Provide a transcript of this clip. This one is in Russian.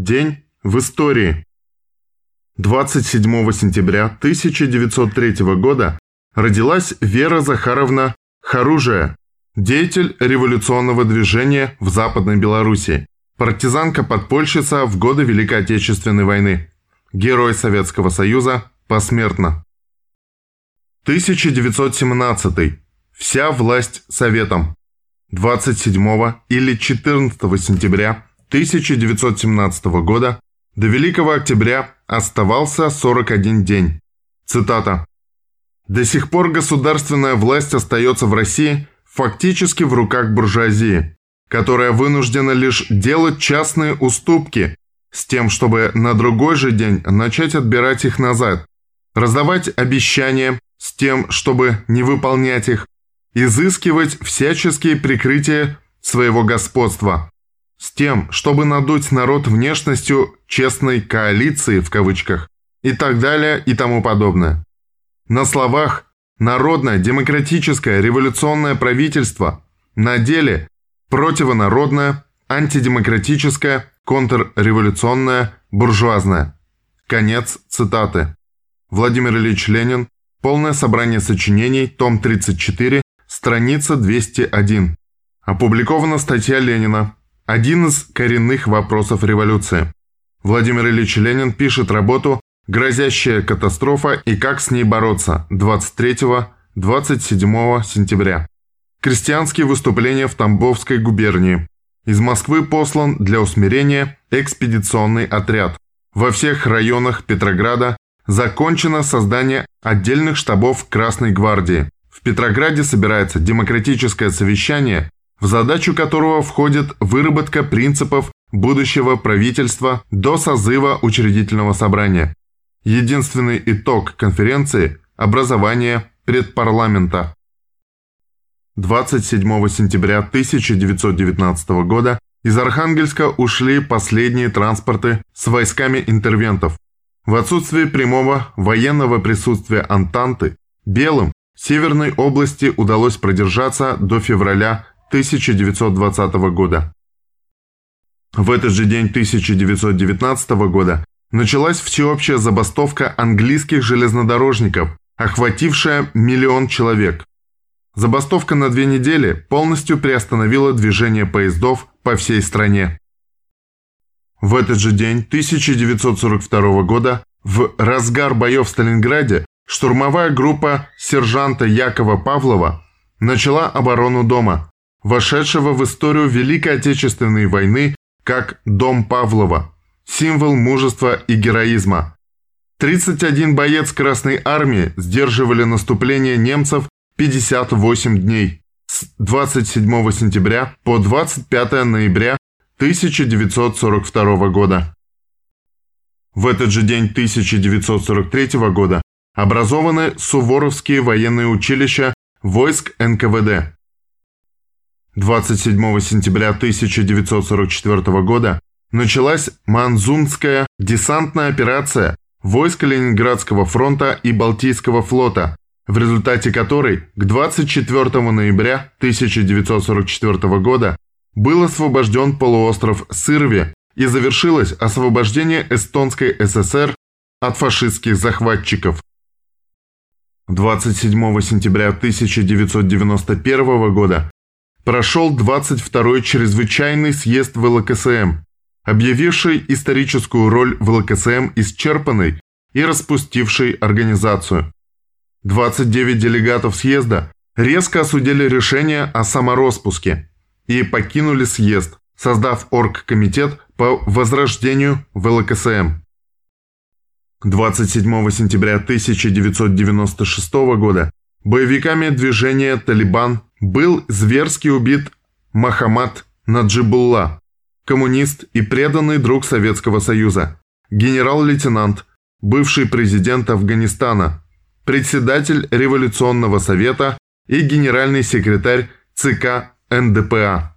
День в истории. 27 сентября 1903 года родилась Вера Захаровна Харужая, деятель революционного движения в Западной Белоруссии, партизанка-подпольщица в годы Великой Отечественной войны, герой Советского Союза посмертно. 1917. Вся власть Советом. 27 или 14 сентября 1917 года до Великого Октября оставался 41 день. Цитата. «До сих пор государственная власть остается в России фактически в руках буржуазии, которая вынуждена лишь делать частные уступки с тем, чтобы на другой же день начать отбирать их назад, раздавать обещания с тем, чтобы не выполнять их, изыскивать всяческие прикрытия своего господства, с тем, чтобы надуть народ внешностью «честной коалиции» в кавычках и так далее и тому подобное. На словах «народное, демократическое, революционное правительство», на деле «противонародное, антидемократическое, контрреволюционное, буржуазное». Конец цитаты. Владимир Ильич Ленин. Полное собрание сочинений, том 34, страница 201. Опубликована статья Ленина один из коренных вопросов революции. Владимир Ильич Ленин пишет работу «Грозящая катастрофа и как с ней бороться» 23-27 сентября. Крестьянские выступления в Тамбовской губернии. Из Москвы послан для усмирения экспедиционный отряд. Во всех районах Петрограда закончено создание отдельных штабов Красной гвардии. В Петрограде собирается демократическое совещание в задачу которого входит выработка принципов будущего правительства до созыва учредительного собрания. Единственный итог конференции – образование предпарламента. 27 сентября 1919 года из Архангельска ушли последние транспорты с войсками интервентов. В отсутствие прямого военного присутствия Антанты, белым Северной области удалось продержаться до февраля 1920 года. В этот же день 1919 года началась всеобщая забастовка английских железнодорожников, охватившая миллион человек. Забастовка на две недели полностью приостановила движение поездов по всей стране. В этот же день 1942 года в разгар боев в Сталинграде штурмовая группа сержанта Якова Павлова начала оборону дома – вошедшего в историю Великой Отечественной войны как Дом Павлова, символ мужества и героизма. 31 боец Красной Армии сдерживали наступление немцев 58 дней с 27 сентября по 25 ноября 1942 года. В этот же день 1943 года образованы Суворовские военные училища войск НКВД. 27 сентября 1944 года началась Манзунская десантная операция войск Ленинградского фронта и Балтийского флота, в результате которой к 24 ноября 1944 года был освобожден полуостров Сырви и завершилось освобождение Эстонской ССР от фашистских захватчиков. 27 сентября 1991 года прошел 22-й чрезвычайный съезд ВЛКСМ, объявивший историческую роль ВЛКСМ исчерпанной и распустивший организацию. 29 делегатов съезда резко осудили решение о самороспуске и покинули съезд, создав оргкомитет по возрождению ВЛКСМ. 27 сентября 1996 года боевиками движения «Талибан» был зверски убит Махамад Наджибулла, коммунист и преданный друг Советского Союза, генерал-лейтенант, бывший президент Афганистана, председатель Революционного совета и генеральный секретарь ЦК НДПА.